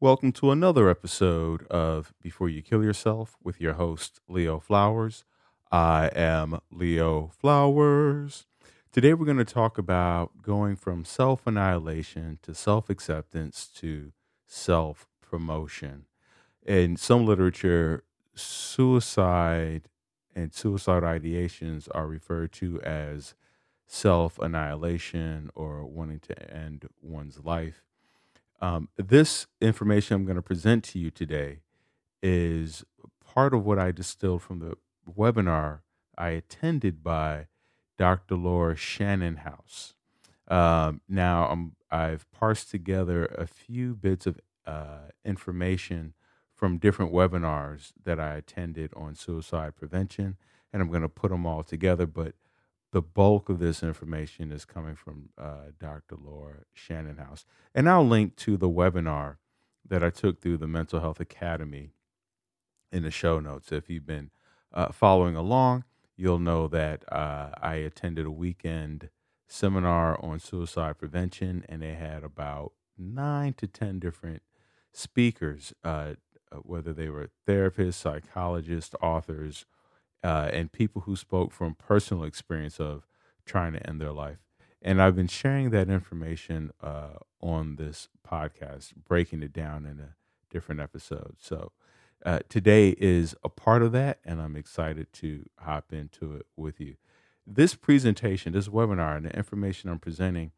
Welcome to another episode of Before You Kill Yourself with your host, Leo Flowers. I am Leo Flowers. Today, we're going to talk about going from self annihilation to self acceptance to self promotion. In some literature, suicide and suicide ideations are referred to as self annihilation or wanting to end one's life. Um, this information I'm going to present to you today is part of what I distilled from the webinar I attended by Dr. Laura Shannonhouse. Um, now, I'm, I've parsed together a few bits of uh, information from different webinars that I attended on suicide prevention, and I'm going to put them all together. But the bulk of this information is coming from uh, Dr. Laura Shannonhouse. And I'll link to the webinar that I took through the Mental Health Academy in the show notes. If you've been uh, following along, you'll know that uh, I attended a weekend seminar on suicide prevention, and they had about nine to 10 different speakers, uh, whether they were therapists, psychologists, authors, uh, and people who spoke from personal experience of trying to end their life. And I've been sharing that information uh, on this podcast, breaking it down in a different episode. So uh, today is a part of that, and I'm excited to hop into it with you. This presentation, this webinar, and the information I'm presenting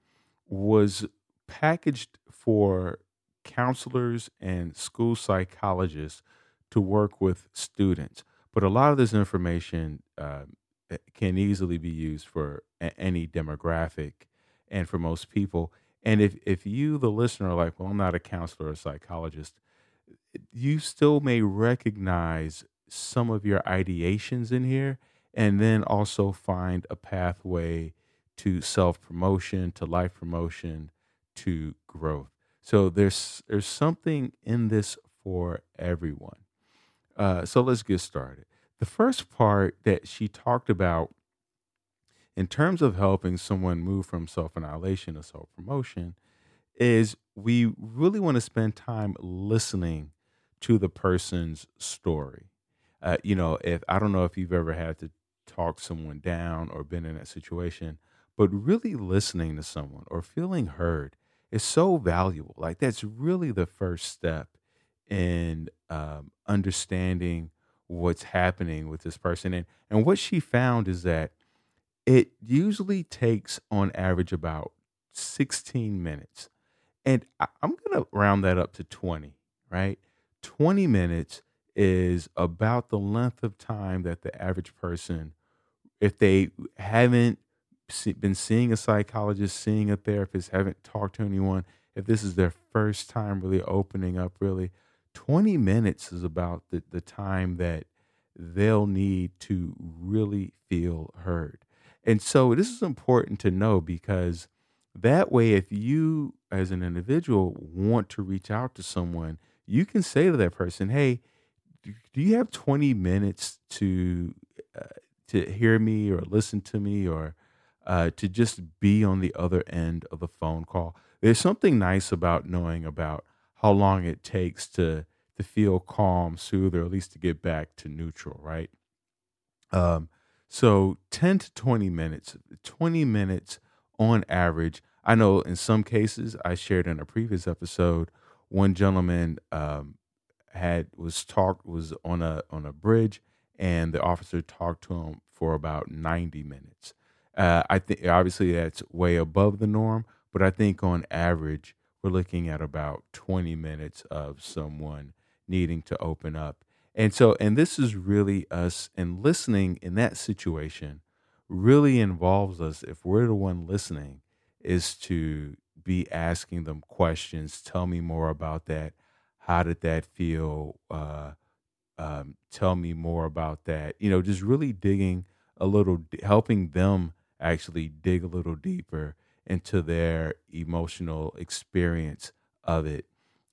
was packaged for counselors and school psychologists to work with students. But a lot of this information uh, can easily be used for a- any demographic and for most people. And if, if you, the listener, are like, well, I'm not a counselor or a psychologist, you still may recognize some of your ideations in here and then also find a pathway to self promotion, to life promotion, to growth. So there's there's something in this for everyone. Uh, so let's get started. The first part that she talked about in terms of helping someone move from self annihilation to self promotion is we really want to spend time listening to the person's story. Uh, you know, if I don't know if you've ever had to talk someone down or been in that situation, but really listening to someone or feeling heard is so valuable. Like that's really the first step in um, understanding what's happening with this person. And and what she found is that it usually takes on average about 16 minutes. And I, I'm gonna round that up to 20, right? 20 minutes is about the length of time that the average person, if they haven't been seeing a psychologist, seeing a therapist, haven't talked to anyone, if this is their first time really opening up, really, 20 minutes is about the, the time that they'll need to really feel heard. And so this is important to know because that way, if you as an individual want to reach out to someone, you can say to that person, "Hey, do you have 20 minutes to uh, to hear me or listen to me or uh, to just be on the other end of the phone call?" There's something nice about knowing about how long it takes to to feel calm, soothe, or at least to get back to neutral, right? Um, so 10 to 20 minutes, 20 minutes on average. I know in some cases, I shared in a previous episode, one gentleman um, had was talked was on a on a bridge, and the officer talked to him for about 90 minutes. Uh, I think obviously that's way above the norm, but I think on average we're looking at about 20 minutes of someone needing to open up. And so, and this is really us, and listening in that situation really involves us, if we're the one listening, is to be asking them questions. Tell me more about that. How did that feel? Uh, um, tell me more about that. You know, just really digging a little, helping them actually dig a little deeper into their emotional experience of it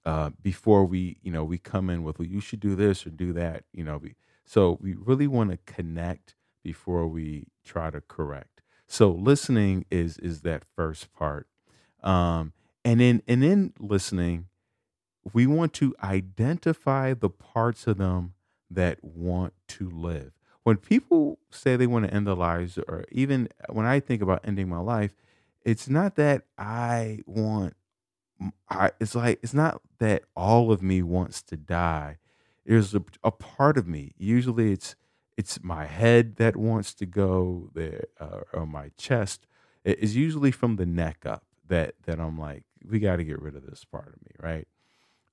uh, before we, you know, we come in with, well, you should do this or do that, you know. We, so we really want to connect before we try to correct. So listening is is that first part, um, and then and then listening, we want to identify the parts of them that want to live. When people say they want to end their lives, or even when I think about ending my life, it's not that I want I, it's like it's not that all of me wants to die. There's a, a part of me. Usually, it's it's my head that wants to go there, uh, or my chest. It's usually from the neck up that that I'm like, we got to get rid of this part of me, right?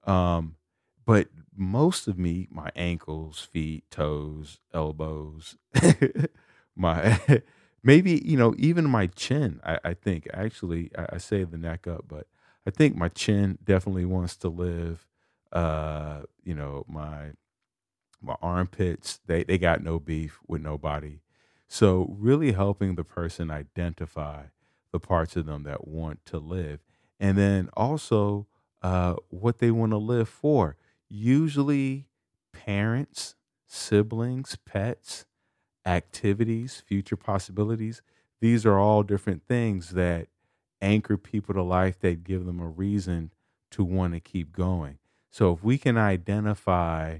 Um, but most of me, my ankles, feet, toes, elbows, my maybe you know even my chin. I, I think actually I, I say the neck up, but I think my chin definitely wants to live. Uh, you know, my my armpits, they, they got no beef with nobody. So really helping the person identify the parts of them that want to live. And then also uh, what they want to live for. Usually parents, siblings, pets, activities, future possibilities. These are all different things that anchor people to life that give them a reason to want to keep going. So if we can identify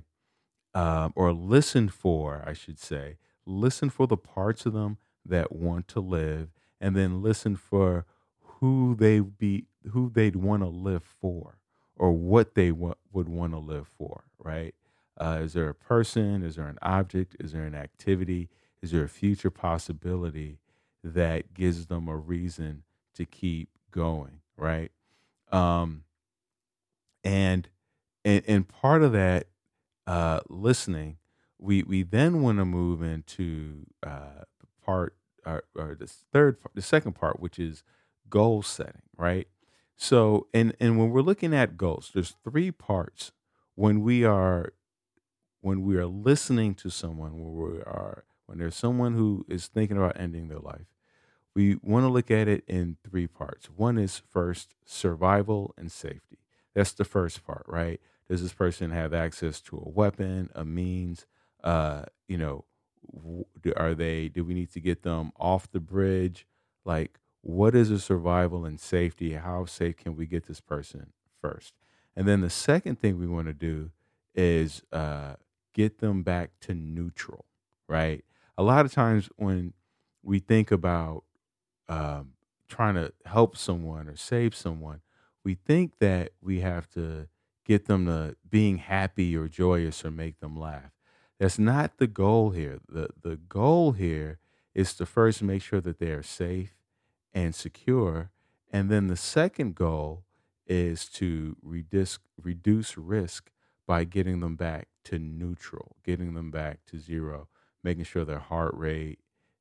um, or listen for, I should say, listen for the parts of them that want to live, and then listen for who they be, who they'd want to live for, or what they w- would want to live for. Right? Uh, is there a person? Is there an object? Is there an activity? Is there a future possibility that gives them a reason to keep going, right? Um, and and and part of that uh, listening, we we then want to move into uh, part or, or the third, the second part, which is goal setting, right? So, and and when we're looking at goals, there's three parts when we are when we are listening to someone, when we are when there's someone who is thinking about ending their life, we want to look at it in three parts. One is first survival and safety. That's the first part, right? Does this person have access to a weapon, a means? Uh, you know, are they? Do we need to get them off the bridge? Like, what is a survival and safety? How safe can we get this person first? And then the second thing we want to do is uh, get them back to neutral, right? A lot of times when we think about um, trying to help someone or save someone, we think that we have to get them to being happy or joyous or make them laugh. That's not the goal here. The the goal here is to first make sure that they are safe and secure. And then the second goal is to reduce reduce risk by getting them back to neutral, getting them back to zero, making sure their heart rate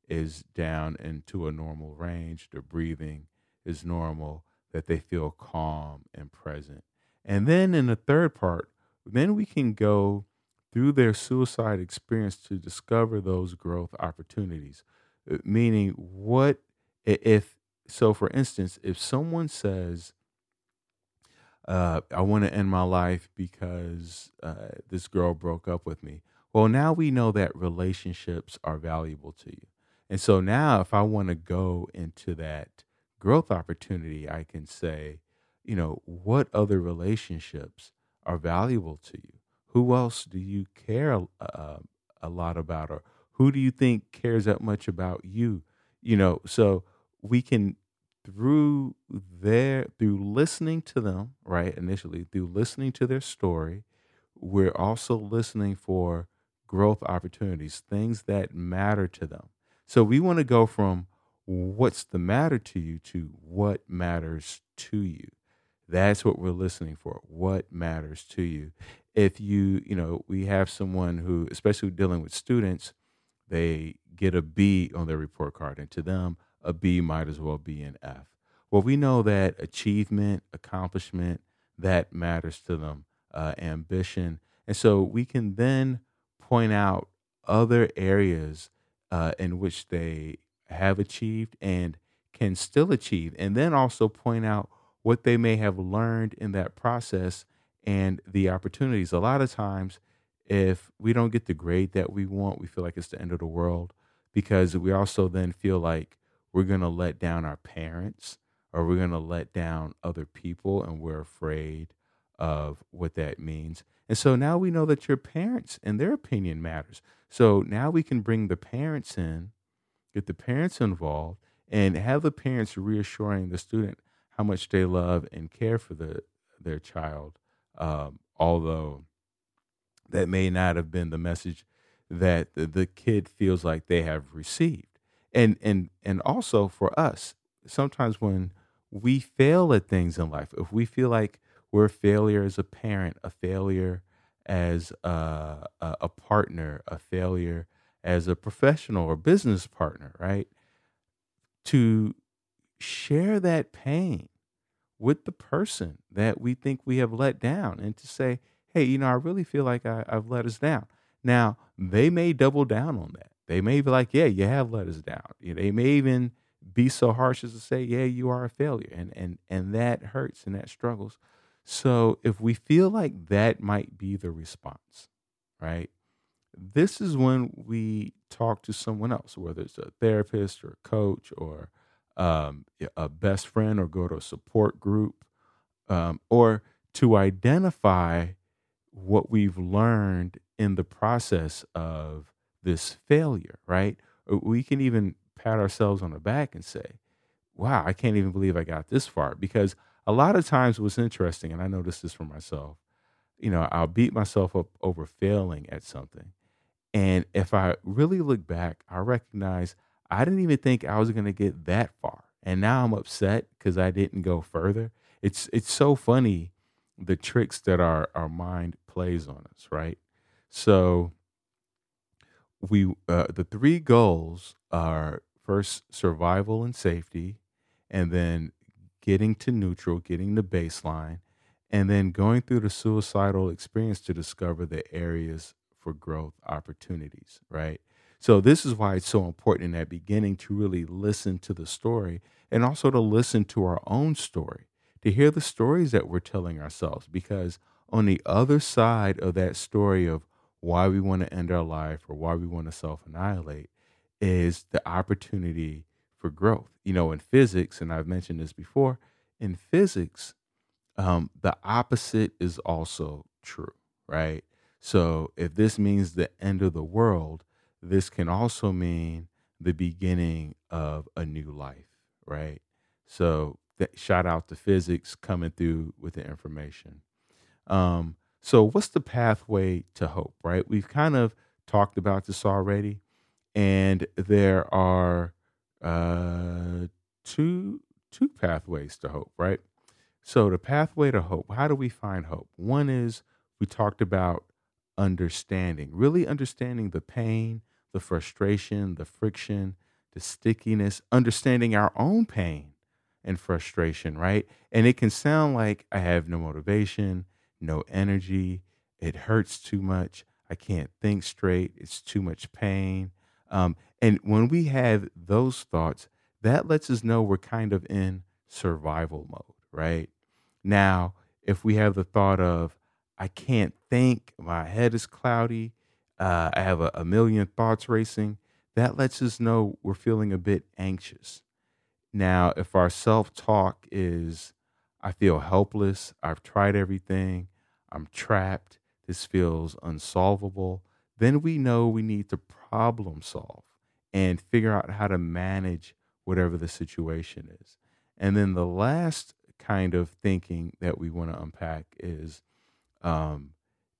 is down into a normal range, their breathing is normal, that they feel calm and present. And then in the third part, then we can go through their suicide experience to discover those growth opportunities. Uh, meaning, what if, so for instance, if someone says, uh, I want to end my life because uh, this girl broke up with me. Well, now we know that relationships are valuable to you. And so now, if I want to go into that growth opportunity, I can say, you know, what other relationships are valuable to you? Who else do you care uh, a lot about? Or who do you think cares that much about you? You know, so we can, through their, through listening to them, right, initially, through listening to their story, we're also listening for growth opportunities, things that matter to them so we want to go from what's the matter to you to what matters to you. That's what we're listening for. What matters to you? If you, you know, we have someone who, especially dealing with students, they get a B on their report card, and to them, a B might as well be an F. Well, we know that achievement, accomplishment, that matters to them, uh, ambition. And so we can then point out other areas uh, in which they have achieved and can still achieve, and then also point out what they may have learned in that process and the opportunities. A lot of times, if we don't get the grade that we want, we feel like it's the end of the world because we also then feel like we're going to let down our parents or we're going to let down other people and we're afraid of what that means. And so now we know that your parents and their opinion matters. So now we can bring the parents in, get the parents involved, and have the parents reassuring the student how much they love and care for the their child. Um, although that may not have been the message that the, the kid feels like they have received. And and and also for us, sometimes when we fail at things in life, if we feel like we're a failure as a parent, a failure as a, a, a partner, a failure as a professional or business partner, right? To share that pain with the person that we think we have let down and to say, hey, you know, I really feel like I, I've let us down. Now, they may double down on that. They may be like, yeah, you have let us down. They may even be so harsh as to say, yeah, you are a failure. And and and that hurts and that struggles. So if we feel like that might be the response, right? This is when we talk to someone else, whether it's a therapist or a coach or um, a best friend or go to a support group um, or to identify what we've learned in the process of this failure, right? Uh, we can even pat ourselves on the back and say, wow, I can't even believe I got this far. Because a lot of times what's interesting, and I noticed this for myself, you know, I'll beat myself up over failing at something. And if I really look back, I recognize I didn't even think I was going to get that far. And now I'm upset because I didn't go further. It's it's so funny the tricks that our, our mind plays on us, right? So we uh, the three goals are first survival and safety, and then getting to neutral, getting the baseline, and then going through the suicidal experience to discover the areas for growth opportunities, right? So this is why it's so important in that beginning to really listen to the story and also to listen to our own story, to hear the stories that we're telling ourselves because on the other side of that story of why we want to end our life or why we want to self-annihilate is the opportunity for growth. You know, in physics, and I've mentioned this before, in physics, um, the opposite is also true, right? So if this means the end of the world, this can also mean the beginning of a new life, right? So that, shout out to physics coming through with the information. Um, so what's the pathway to hope, right? We've kind of talked about this already, and there are uh, two two pathways to hope, right? So the pathway to hope. How do we find hope? One is we talked about understanding, really understanding the pain, the frustration, the friction, the stickiness, understanding our own pain and frustration, right? And it can sound like I have no motivation, no energy, it hurts too much, I can't think straight, it's too much pain. Um, and when we have those thoughts, that lets us know we're kind of in survival mode, right? Now, if we have the thought of, I can't think, my head is cloudy, uh, I have a, a million thoughts racing, that lets us know we're feeling a bit anxious. Now, if our self talk is, I feel helpless, I've tried everything, I'm trapped, this feels unsolvable, then we know we need to problem solve and figure out how to manage whatever the situation is. And then the last kind of thinking that we want to unpack is um,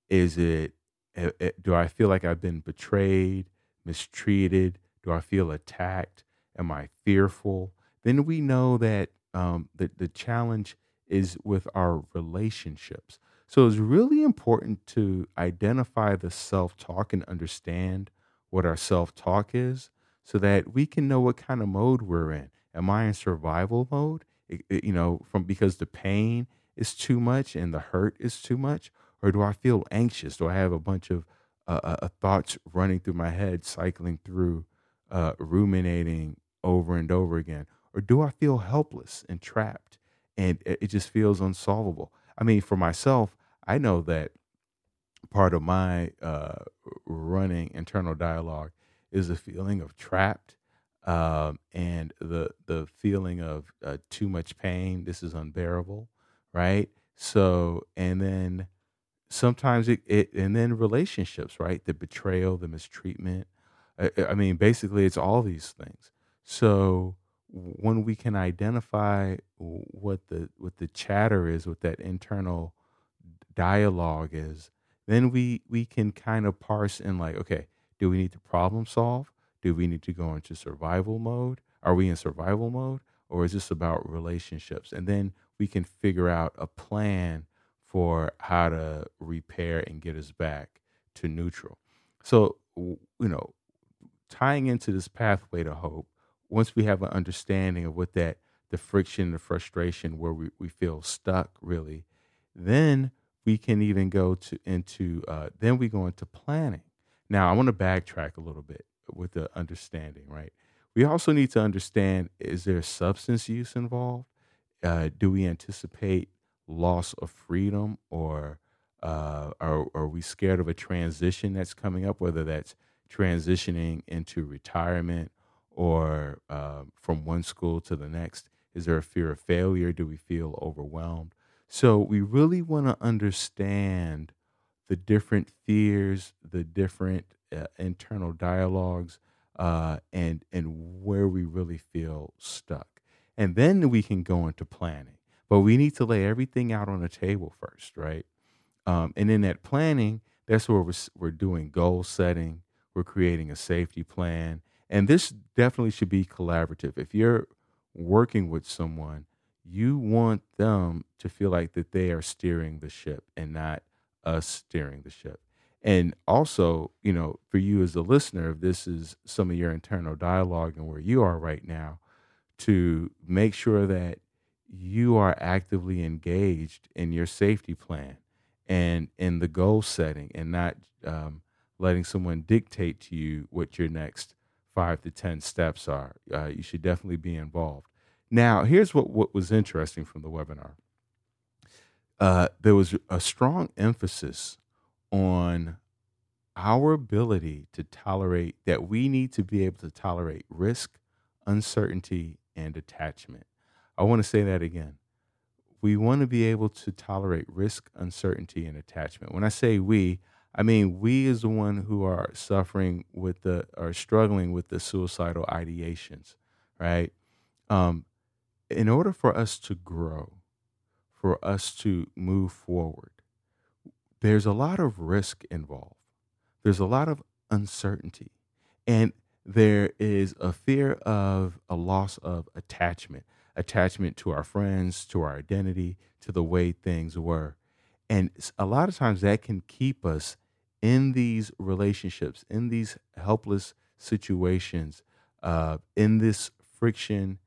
is it, it, it, do I feel like I've been betrayed, mistreated? Do I feel attacked? Am I fearful? Then we know that um, the, the challenge is with our relationships. So it's really important to identify the self talk and understand what our self talk is so that we can know what kind of mode we're in. Am I in survival mode? It, it, you know, from because the pain is too much and the hurt is too much, or do I feel anxious? Do I have a bunch of uh, uh, uh thoughts running through my head, cycling through, uh, ruminating over and over again, or do I feel helpless and trapped, and it, it just feels unsolvable? I mean, for myself, I know that part of my uh, running internal dialogue is a feeling of trapped um, and the the feeling of uh, too much pain. This is unbearable, right? So, and then sometimes it, it and then relationships, right? The betrayal, the mistreatment. I, I mean, basically, it's all these things. So when we can identify what the what the chatter is, what that internal dialogue is, then we we can kind of parse in like, okay, do we need to problem solve? Do we need to go into survival mode? Are we in survival mode? Or is this about relationships? And then we can figure out a plan for how to repair and get us back to neutral. So, you know, tying into this pathway to hope, once we have an understanding of what that, the friction, the frustration, where we, we feel stuck really, then we can even go to into uh, then we go into planning. Now I want to backtrack a little bit with the understanding, right? We also need to understand: is there substance use involved? Uh, do we anticipate loss of freedom, or uh, are are we scared of a transition that's coming up? Whether that's transitioning into retirement or uh, from one school to the next, is there a fear of failure? Do we feel overwhelmed? So we really want to understand the different fears, the different uh, internal dialogues, uh, and and where we really feel stuck, and then we can go into planning. But we need to lay everything out on the table first, right? Um, and in that planning, that's where we're, we're doing goal setting. We're creating a safety plan, and this definitely should be collaborative. If you're working with someone, you want them to feel like that they are steering the ship and not us steering the ship. And also, you know, for you as a listener, if this is some of your internal dialogue and where you are right now, to make sure that you are actively engaged in your safety plan and in the goal setting and not um, letting someone dictate to you what your next five to 10 steps are. Uh, you should definitely be involved. Now, here's what, what was interesting from the webinar. Uh, there was a strong emphasis on our ability to tolerate that we need to be able to tolerate risk, uncertainty, and attachment. I want to say that again. We want to be able to tolerate risk, uncertainty, and attachment. When I say we, I mean we is the one who are suffering with the are struggling with the suicidal ideations, right? Um, in order for us to grow, for us to move forward, there's a lot of risk involved. There's a lot of uncertainty. And there is a fear of a loss of attachment, attachment to our friends, to our identity, to the way things were. And a lot of times that can keep us in these relationships, in these helpless situations, uh, in this friction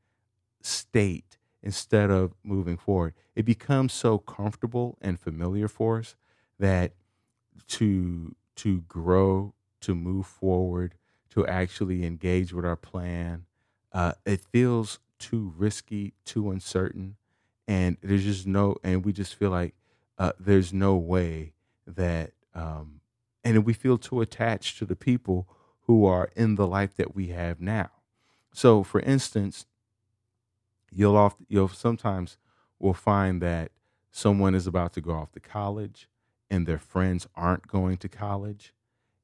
state instead of moving forward. It becomes so comfortable and familiar for us that to to grow, to move forward, to actually engage with our plan, uh, it feels too risky, too uncertain, and there's just no, and we just feel like uh, there's no way that, um, and we feel too attached to the people who are in the life that we have now. So, for instance, you'll oft, you'll sometimes will find that someone is about to go off to college and their friends aren't going to college.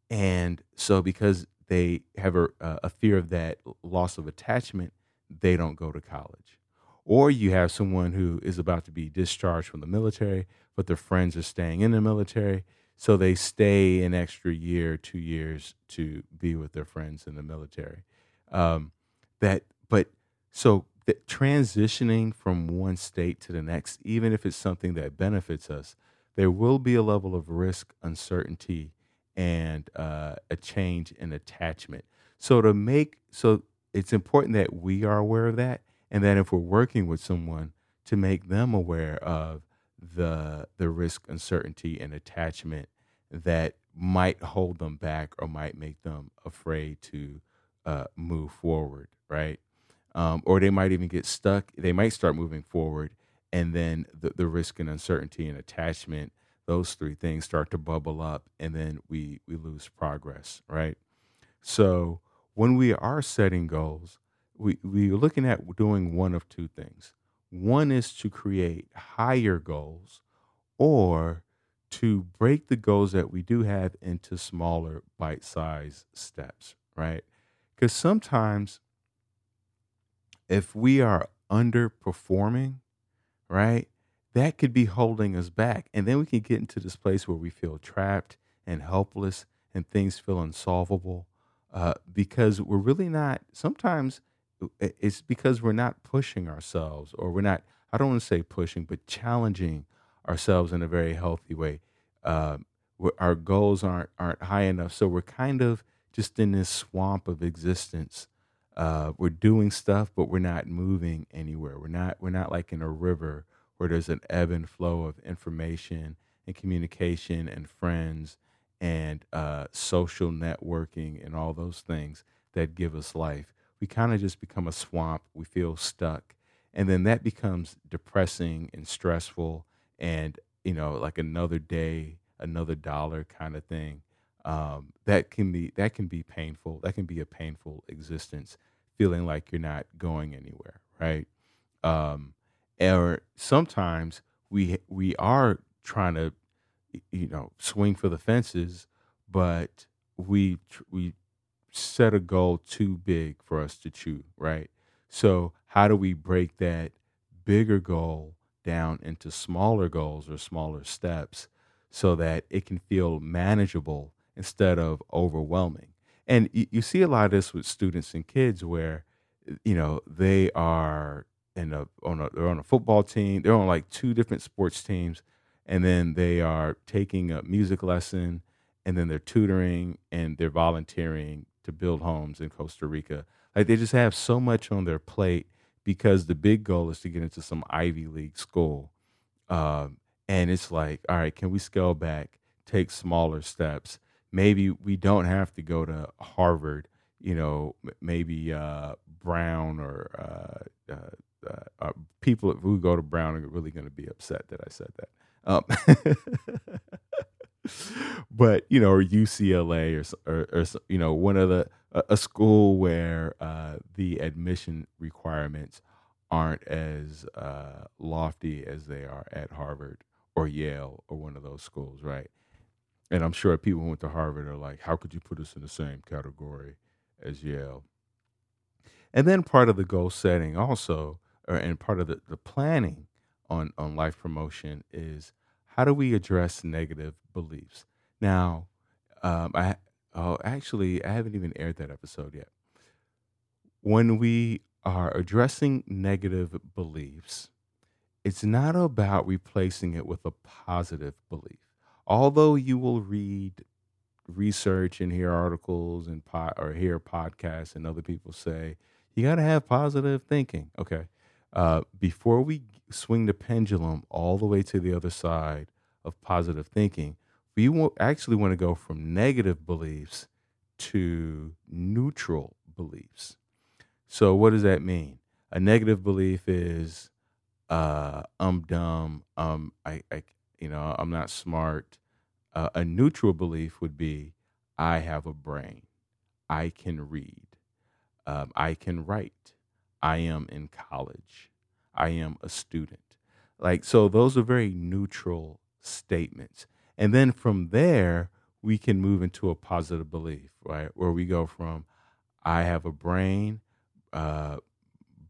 And so because they have a, a fear of that loss of attachment they don't go to college. Or you have someone who is about to be discharged from the military but their friends are staying in the military so they stay an extra year two years to be with their friends in the military. Um, that but so that transitioning from one state to the next, even if it's something that benefits us, there will be a level of risk, uncertainty, and uh, a change in attachment. So to make so it's important that we are aware of that, and that if we're working with someone, to make them aware of the the risk, uncertainty, and attachment that might hold them back or might make them afraid to uh, move forward. Right um, or they might even get stuck. They might start moving forward, and then the, the risk and uncertainty and attachment, those three things start to bubble up, and then we we lose progress, right? So when we are setting goals, we we're looking at doing one of two things. One is to create higher goals, or to break the goals that we do have into smaller bite sized steps, right? Because sometimes if we are underperforming, right, that could be holding us back. And then we can get into this place where we feel trapped and helpless and things feel unsolvable uh, because we're really not, sometimes it's because we're not pushing ourselves or we're not, I don't want to say pushing, but challenging ourselves in a very healthy way. Uh, our goals aren't aren't high enough, so we're kind of just in this swamp of existence. Uh, we're doing stuff, but we're not moving anywhere. We're not we're not like in a river where there's an ebb and flow of information and communication and friends and uh, social networking and all those things that give us life. We kind of just become a swamp. We feel stuck, and then that becomes depressing and stressful, and you know, like another day, another dollar kind of thing. Um, that can be that can be painful. That can be a painful existence, feeling like you're not going anywhere, right? Um, or sometimes we we are trying to you know swing for the fences but we we set a goal too big for us to chew right so how do we break that bigger goal down into smaller goals or smaller steps so that it can feel manageable instead of overwhelming and you, you see a lot of this with students and kids where you know they are in a on a they're on a football team. They're on like two different sports teams, and then they are taking a music lesson, and then they're tutoring and they're volunteering to build homes in Costa Rica. Like they just have so much on their plate because the big goal is to get into some Ivy League school. Um, and it's like, all right, can we scale back, take smaller steps? Maybe we don't have to go to Harvard, you know, maybe uh, Brown or uh, uh, uh, uh, people who go to Brown are really going to be upset that I said that. Um, but you know, or UCLA or, or, or you know, one of the a, a school where uh, the admission requirements aren't as uh, lofty as they are at Harvard or Yale or one of those schools, right? And I'm sure people who went to Harvard are like, how could you put us in the same category as Yale? And then part of the goal setting also or and part of the, the planning on on life promotion is how do we address negative beliefs? Now um, i oh actually i haven't even aired that episode yet. When we are addressing negative beliefs it's not about replacing it with a positive belief although you will read research and hear articles and pod, or hear podcasts and other people say you got to have positive thinking okay uh, before we swing the pendulum all the way to the other side of positive thinking, we actually want to go from negative beliefs to neutral beliefs. So, what does that mean? A negative belief is uh, I'm dumb. Um, I, I, you know, I'm not smart. Uh, a neutral belief would be I have a brain. I can read. Um, I can write. I am in college. I am a student. Like, so those are very neutral statements. And then from there, we can move into a positive belief, right? Where we go from, I have a brain, uh,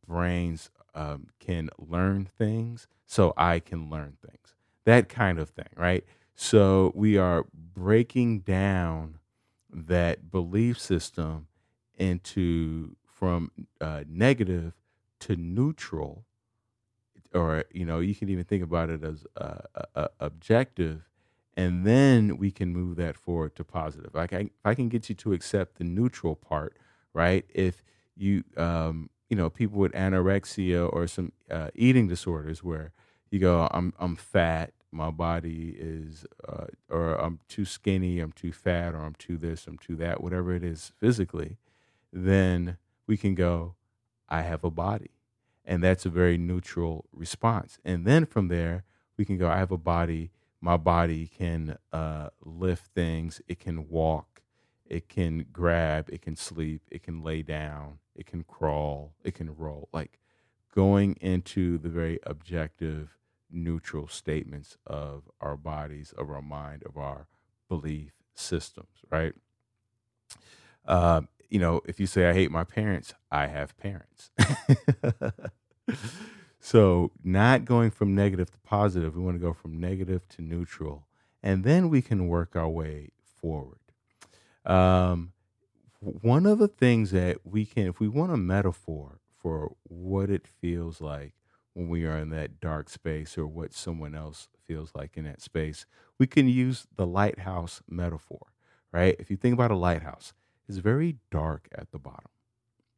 brains um, can learn things, so I can learn things. That kind of thing, right? So we are breaking down that belief system into from uh, negative to neutral or you know you can even think about it as uh, uh, objective and then we can move that forward to positive like I, if i can get you to accept the neutral part right if you um, you know people with anorexia or some uh, eating disorders where you go i'm i'm fat. My body is uh, or i'm too skinny i'm too fat or i'm too this i'm too that whatever it is physically then we can go i have a body. And that's a very neutral response. And then from there, we can go, I have a body. My body can uh, lift things, it can walk, it can grab, it can sleep, it can lay down, it can crawl, it can roll. Like going into the very objective, neutral statements of our bodies, of our mind, of our belief systems, right? Uh, you know, if you say, I hate my parents, I have parents. so, not going from negative to positive, we want to go from negative to neutral, and then we can work our way forward. Um, one of the things that we can, if we want a metaphor for what it feels like when we are in that dark space or what someone else feels like in that space, we can use the lighthouse metaphor, right? If you think about a lighthouse, it's very dark at the bottom,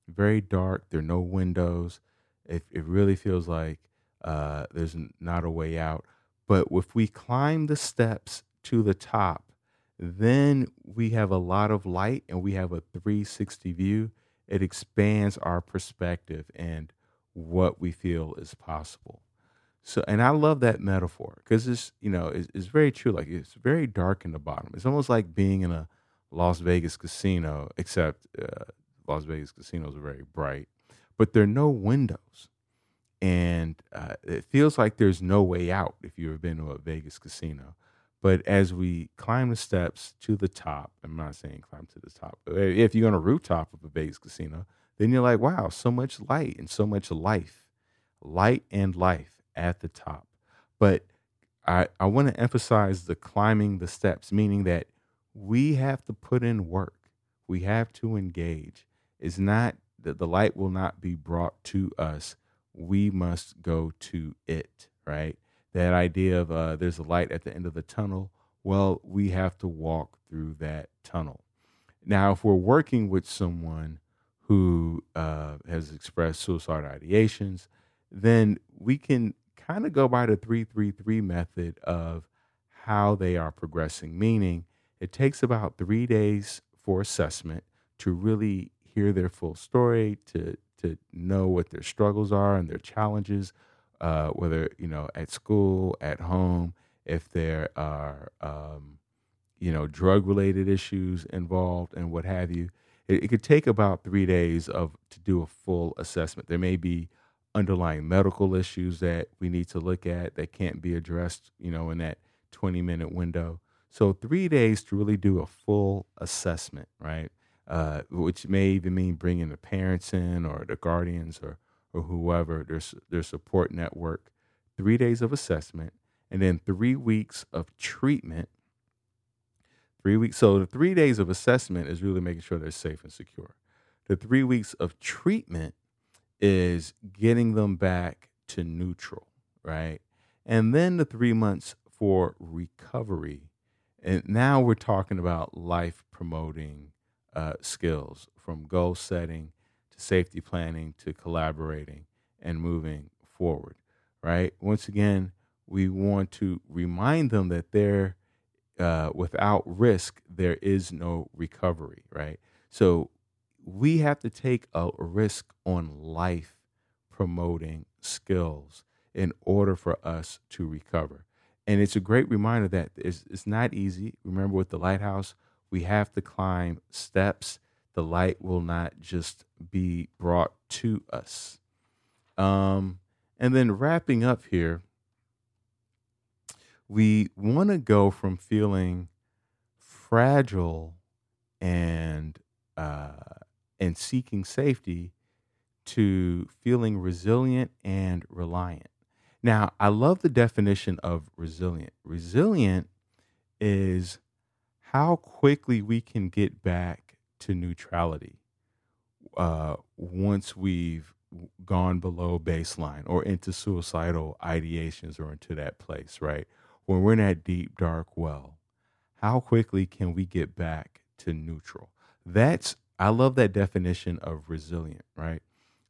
very dark. There are no windows. It, it really feels like uh, there's not a way out. But if we climb the steps to the top, then we have a lot of light and we have a 360 view. It expands our perspective and what we feel is possible. So, and I love that metaphor because it's, you know, it's, it's, very true. Like it's very dark in the bottom. It's almost like being in a Las Vegas casino, except uh, Las Vegas casinos are very bright, but there are no windows. And uh, it feels like there's no way out if you've been to a Vegas casino. But as we climb the steps to the top, I'm not saying climb to the top, but if you're on a rooftop of a Vegas casino, then you're like, wow, so much light and so much life, light and life at the top. But I, I want to emphasize the climbing the steps, meaning that we have to put in work. We have to engage. It's not that the light will not be brought to us. We must go to it, right? that idea of uh, there's a light at the end of the tunnel. Well, we have to walk through that tunnel. Now, if we're working with someone who uh, has expressed suicide ideations, then we can kind of go by the 333 method of how they are progressing, meaning it takes about three days for assessment to really hear their full story, to, to know what their struggles are and their challenges, uh, whether you know at school, at home, if there are um, you know drug related issues involved and what have you. It, it could take about three days of to do a full assessment. There may be underlying medical issues that we need to look at that can't be addressed, you know, in that 20 minute window. So three days to really do a full assessment, right? Uh, which may even mean bringing the parents in or the guardians or or whoever, their, their support network, three days of assessment, and then three weeks of treatment. Three weeks. So the three days of assessment is really making sure they're safe and secure. The three weeks of treatment is getting them back to neutral, right? And then the three months for recovery. And now we're talking about life promoting uh, skills from goal setting to safety planning to collaborating and moving forward, right? Once again, we want to remind them that there, uh, without risk, there is no recovery, right? So we have to take a risk on life promoting skills in order for us to recover. And it's a great reminder that it's, it's not easy. Remember, with the lighthouse, we have to climb steps the light will not just be brought to us. Um, and then wrapping up here, we want to go from feeling fragile and uh, and seeking safety to feeling resilient and reliant. Now, I love the definition of resilient. Resilient is how quickly we can get back to neutrality uh, once we've gone below baseline or into suicidal ideations or into that place, right? When we're in that deep, dark well, how quickly can we get back to neutral? That's, I love that definition of resilient, right?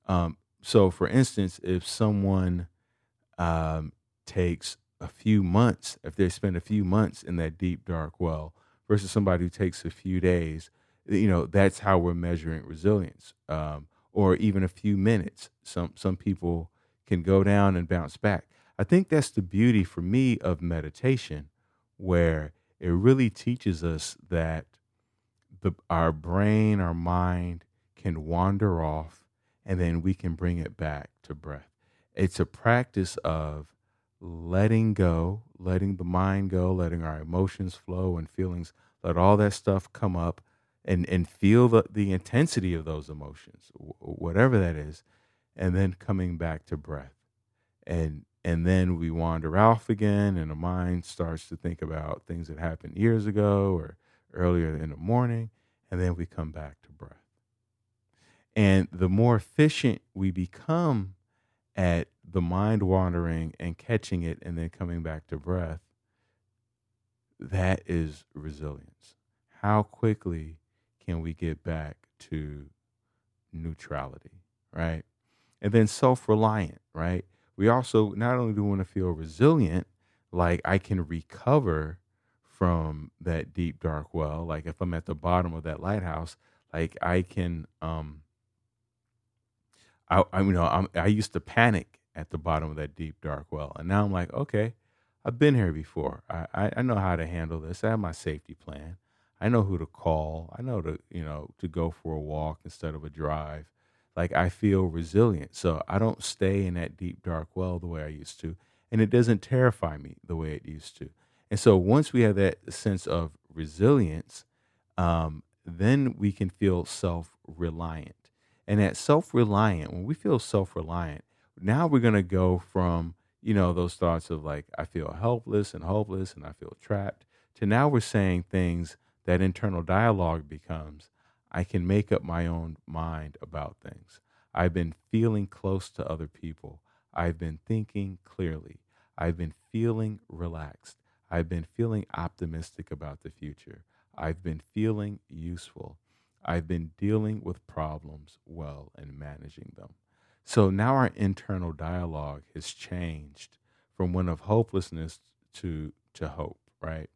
Um, so, for instance, if someone um, takes a few months, if they spend a few months in that deep, dark well versus somebody who takes a few days, you know that's how we're measuring resilience um, or even a few minutes some some people can go down and bounce back i think that's the beauty for me of meditation where it really teaches us that the our brain our mind can wander off and then we can bring it back to breath it's a practice of letting go, letting the mind go, letting our emotions flow and feelings, let all that stuff come up and, and feel the, the intensity of those emotions, whatever that is, and then coming back to breath. And and then we wander off again and the mind starts to think about things that happened years ago or earlier in the morning and then we come back to breath. And the more efficient we become at the mind wandering and catching it and then coming back to breath that is resilience. How quickly can we get back to neutrality right? And then self-reliant right we also not only do want to feel resilient, like I can recover from that deep dark well. Like if I'm at the bottom of that lighthouse, like I can, um, I, I you know, I'm, I used to panic at the bottom of that deep dark well, and now I'm like, okay, I've been here before. I, I, I know how to handle this. I have my safety plan. I know who to call. I know to, you know, to go for a walk instead of a drive like I feel resilient. So I don't stay in that deep dark well the way I used to, and it doesn't terrify me the way it used to. And so once we have that sense of resilience, um, then we can feel self reliant. And that self reliant, when we feel self reliant, now we're going to go from, you know, those thoughts of like, I feel helpless and hopeless and I feel trapped, to now we're saying things that internal dialogue becomes I can make up my own mind about things. I've been feeling close to other people. I've been thinking clearly. I've been feeling relaxed. I've been feeling optimistic about the future. I've been feeling useful. I've been dealing with problems well and managing them. So now our internal dialogue has changed from one of hopelessness to, to hope, right?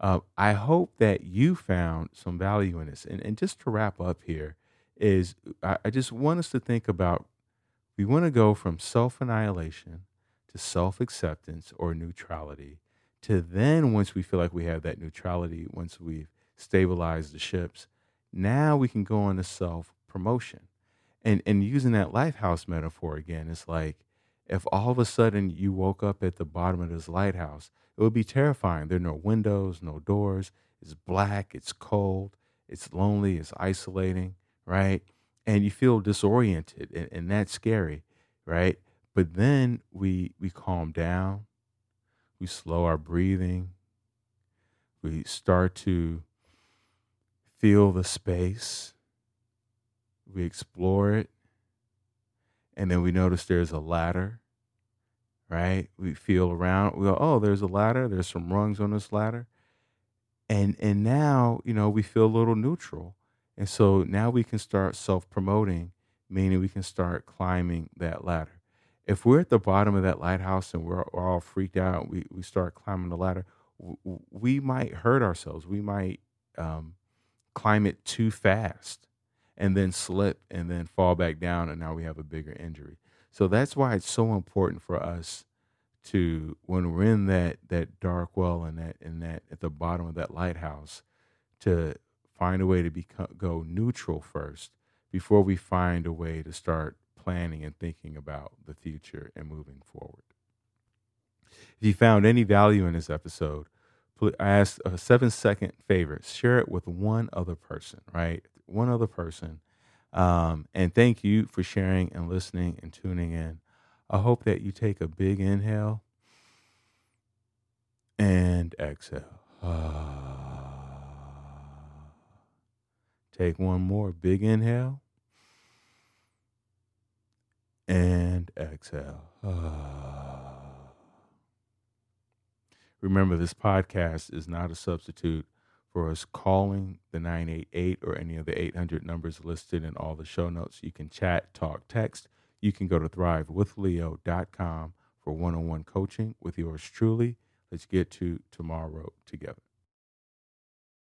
Uh, I hope that you found some value in this. And, and just to wrap up here, is I, I just want us to think about we want to go from self annihilation to self acceptance or neutrality to then, once we feel like we have that neutrality, once we've stabilized the ships, now we can go on to self promotion. And, and using that lighthouse metaphor again, it's like if all of a sudden you woke up at the bottom of this lighthouse it would be terrifying. There are no windows, no doors. It's black, it's cold, it's lonely, it's isolating, right? And you feel disoriented, and, and that's scary, right? But then we we calm down, we slow our breathing, we start to feel the space, we explore it, and then we notice there's a ladder right? We feel around, we go, oh, there's a ladder, there's some rungs on this ladder. And and now, you know, we feel a little neutral. And so now we can start self-promoting, meaning we can start climbing that ladder. If we're at the bottom of that lighthouse and we're, we're all freaked out, we, we start climbing the ladder, we might hurt ourselves. We might um, climb it too fast and then slip and then fall back down, and now we have a bigger injury. So that's why it's so important for us to when we're in that that dark well and that in that at the bottom of that lighthouse to find a way to become go neutral first before we find a way to start planning and thinking about the future and moving forward. If you found any value in this episode, I ask a seven second favor share it with one other person, right? One other person um, and thank you for sharing and listening and tuning in. I hope that you take a big inhale and exhale. Take one more big inhale and exhale. Remember, this podcast is not a substitute for us calling the 988 or any of the 800 numbers listed in all the show notes. You can chat, talk, text. You can go to thrivewithleo.com for one on one coaching with yours truly. Let's get to tomorrow together.